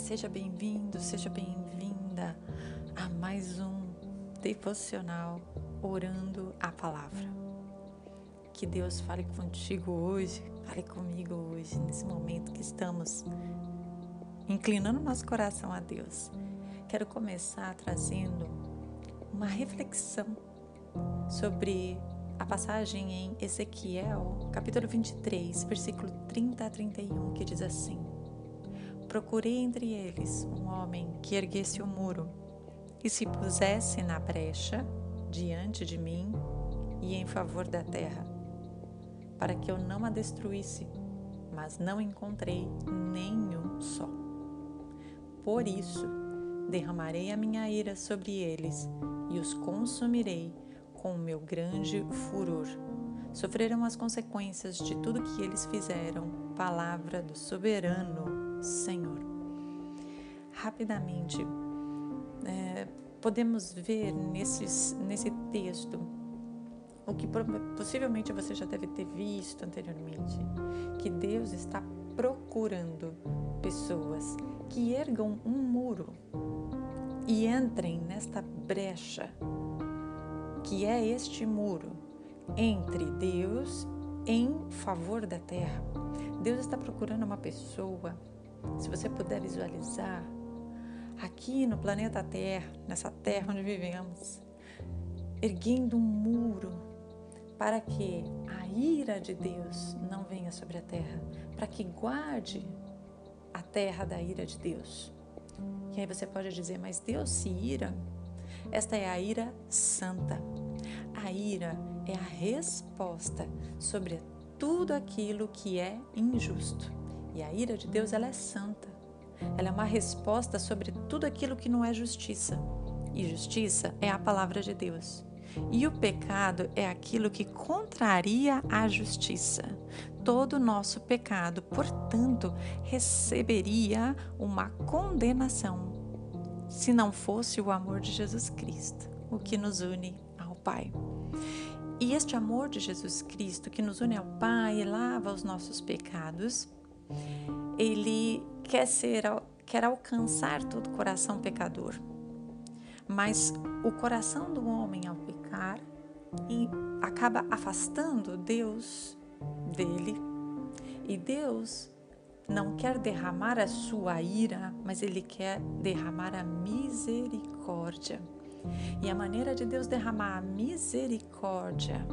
seja bem-vindo, seja bem-vinda a mais um devocional orando a palavra. Que Deus fale contigo hoje, fale comigo hoje, nesse momento que estamos inclinando nosso coração a Deus. Quero começar trazendo uma reflexão sobre a passagem em Ezequiel, capítulo 23, versículo 30 a 31, que diz assim: Procurei entre eles um homem que erguesse o muro e se pusesse na brecha diante de mim e em favor da terra, para que eu não a destruísse, mas não encontrei nenhum só. Por isso, derramarei a minha ira sobre eles e os consumirei com o meu grande furor. Sofrerão as consequências de tudo que eles fizeram. Palavra do soberano Senhor. Rapidamente, é, podemos ver nesses, nesse texto o que possivelmente você já deve ter visto anteriormente, que Deus está procurando pessoas que ergam um muro e entrem nesta brecha que é este muro entre Deus em favor da terra. Deus está procurando uma pessoa, se você puder visualizar, aqui no planeta Terra, nessa terra onde vivemos, erguendo um muro para que a ira de Deus não venha sobre a terra, para que guarde a terra da ira de Deus. E aí você pode dizer, mas Deus se ira? Esta é a ira santa. A ira é a resposta sobre tudo aquilo que é injusto. E a ira de Deus ela é santa. Ela é uma resposta sobre tudo aquilo que não é justiça. E justiça é a palavra de Deus. E o pecado é aquilo que contraria a justiça. Todo nosso pecado, portanto, receberia uma condenação se não fosse o amor de Jesus Cristo, o que nos une ao Pai. E este amor de Jesus Cristo que nos une ao Pai lava os nossos pecados, ele quer ser quer alcançar todo coração pecador. Mas o coração do homem ao pecar acaba afastando Deus dele. E Deus não quer derramar a sua ira, mas ele quer derramar a misericórdia. E a maneira de Deus derramar a misericórdia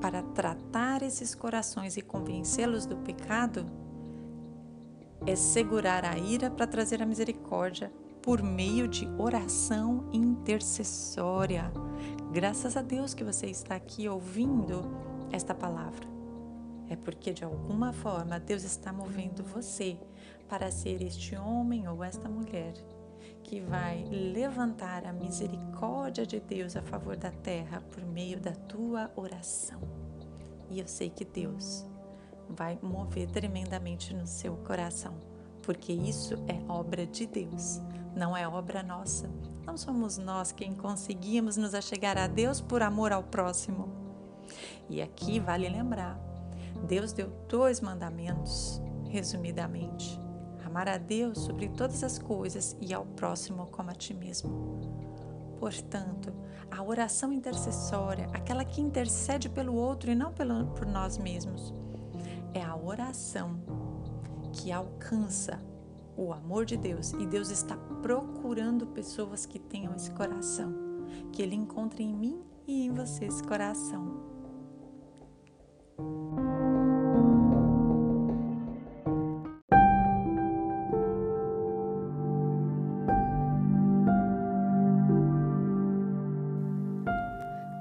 para tratar esses corações e convencê-los do pecado é segurar a ira para trazer a misericórdia por meio de oração intercessória. Graças a Deus que você está aqui ouvindo esta palavra é porque de alguma forma Deus está movendo você para ser este homem ou esta mulher que vai levantar a misericórdia de Deus a favor da terra por meio da tua oração. E eu sei que Deus vai mover tremendamente no seu coração, porque isso é obra de Deus, não é obra nossa. Não somos nós quem conseguimos nos achegar a Deus por amor ao próximo. E aqui vale lembrar Deus deu dois mandamentos, resumidamente: amar a Deus sobre todas as coisas e ao próximo como a ti mesmo. Portanto, a oração intercessória, aquela que intercede pelo outro e não pelo, por nós mesmos, é a oração que alcança o amor de Deus e Deus está procurando pessoas que tenham esse coração, que Ele encontre em mim e em você esse coração.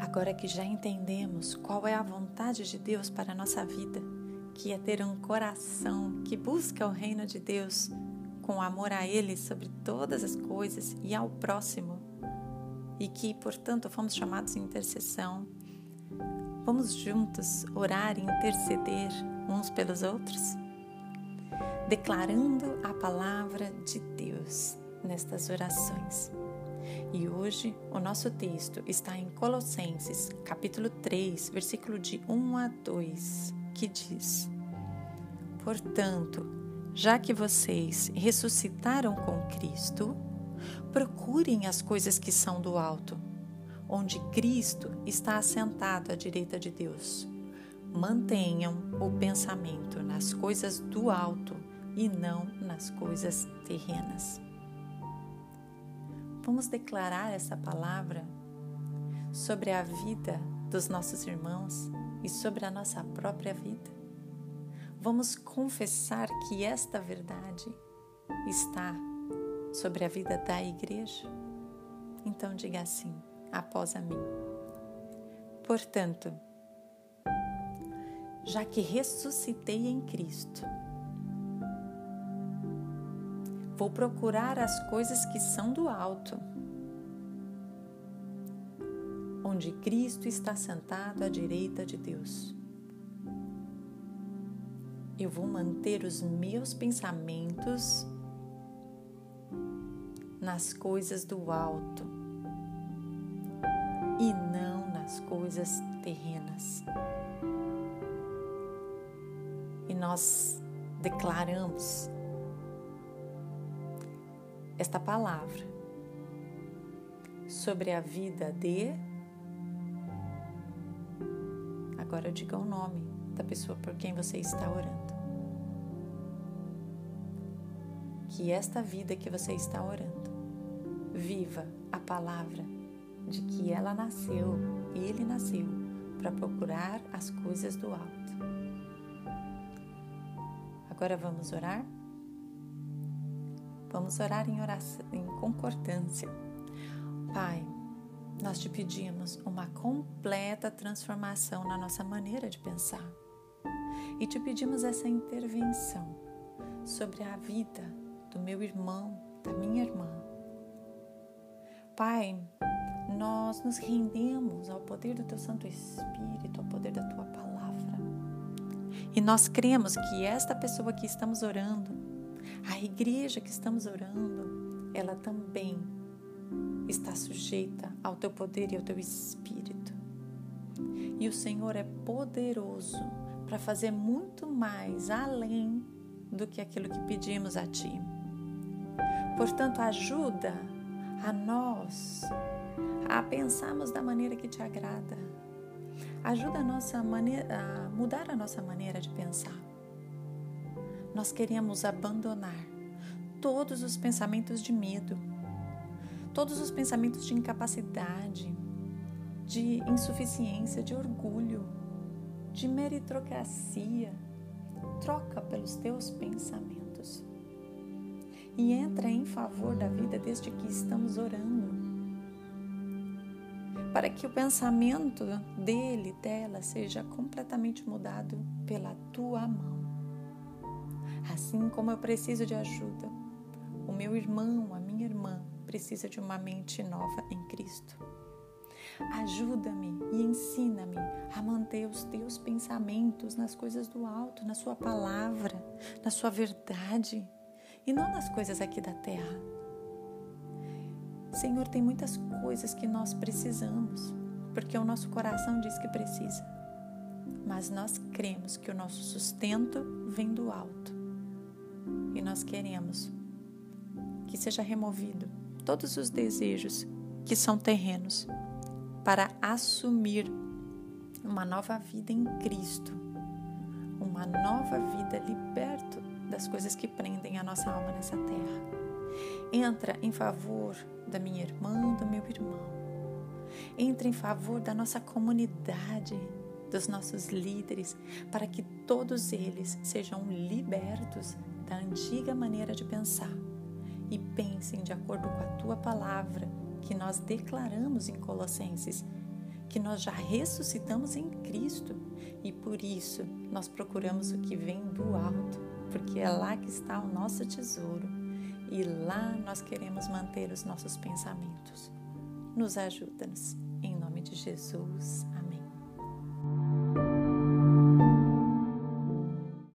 Agora que já entendemos qual é a vontade de Deus para a nossa vida, que é ter um coração que busca o reino de Deus com amor a Ele sobre todas as coisas e ao próximo, e que, portanto, fomos chamados em intercessão, vamos juntos orar e interceder uns pelos outros, declarando a palavra de Deus nestas orações. E hoje o nosso texto está em Colossenses, capítulo 3, versículo de 1 a 2, que diz: Portanto, já que vocês ressuscitaram com Cristo, procurem as coisas que são do alto, onde Cristo está assentado à direita de Deus. Mantenham o pensamento nas coisas do alto e não nas coisas terrenas. Vamos declarar essa palavra sobre a vida dos nossos irmãos e sobre a nossa própria vida. Vamos confessar que esta verdade está sobre a vida da igreja? Então diga assim, após a mim. Portanto, já que ressuscitei em Cristo, vou procurar as coisas que são do alto, onde Cristo está sentado à direita de Deus. Eu vou manter os meus pensamentos nas coisas do alto e não nas coisas terrenas. E nós declaramos esta palavra sobre a vida de. Agora diga o nome da pessoa por quem você está orando. Que esta vida que você está orando viva a palavra de que ela nasceu, ele nasceu para procurar as coisas do alto. Agora vamos orar? Vamos orar em, oração, em concordância. Pai, nós te pedimos uma completa transformação na nossa maneira de pensar e te pedimos essa intervenção sobre a vida do meu irmão, da minha irmã. Pai, nós nos rendemos ao poder do Teu Santo Espírito, ao poder da Tua palavra. E nós cremos que esta pessoa que estamos orando, a igreja que estamos orando, ela também está sujeita ao teu poder e ao teu espírito. E o Senhor é poderoso para fazer muito mais além do que aquilo que pedimos a ti. Portanto, ajuda a nós a pensarmos da maneira que te agrada. Ajuda a nossa maneira a mudar a nossa maneira de pensar nós queremos abandonar todos os pensamentos de medo, todos os pensamentos de incapacidade, de insuficiência, de orgulho, de meritocracia. Troca pelos teus pensamentos e entra em favor da vida desde que estamos orando. Para que o pensamento dele, dela, seja completamente mudado pela tua mão assim como eu preciso de ajuda. O meu irmão, a minha irmã, precisa de uma mente nova em Cristo. Ajuda-me e ensina-me a manter os teus pensamentos nas coisas do alto, na Sua palavra, na Sua verdade e não nas coisas aqui da terra. Senhor, tem muitas coisas que nós precisamos, porque o nosso coração diz que precisa, mas nós cremos que o nosso sustento vem do alto e nós queremos que seja removido todos os desejos que são terrenos para assumir uma nova vida em Cristo, uma nova vida liberto das coisas que prendem a nossa alma nessa terra. Entra em favor da minha irmã, do meu irmão. Entra em favor da nossa comunidade, dos nossos líderes, para que todos eles sejam libertos da antiga maneira de pensar e pensem de acordo com a tua palavra que nós declaramos em Colossenses, que nós já ressuscitamos em Cristo e por isso nós procuramos o que vem do alto, porque é lá que está o nosso tesouro e lá nós queremos manter os nossos pensamentos. Nos ajuda-nos. Em nome de Jesus.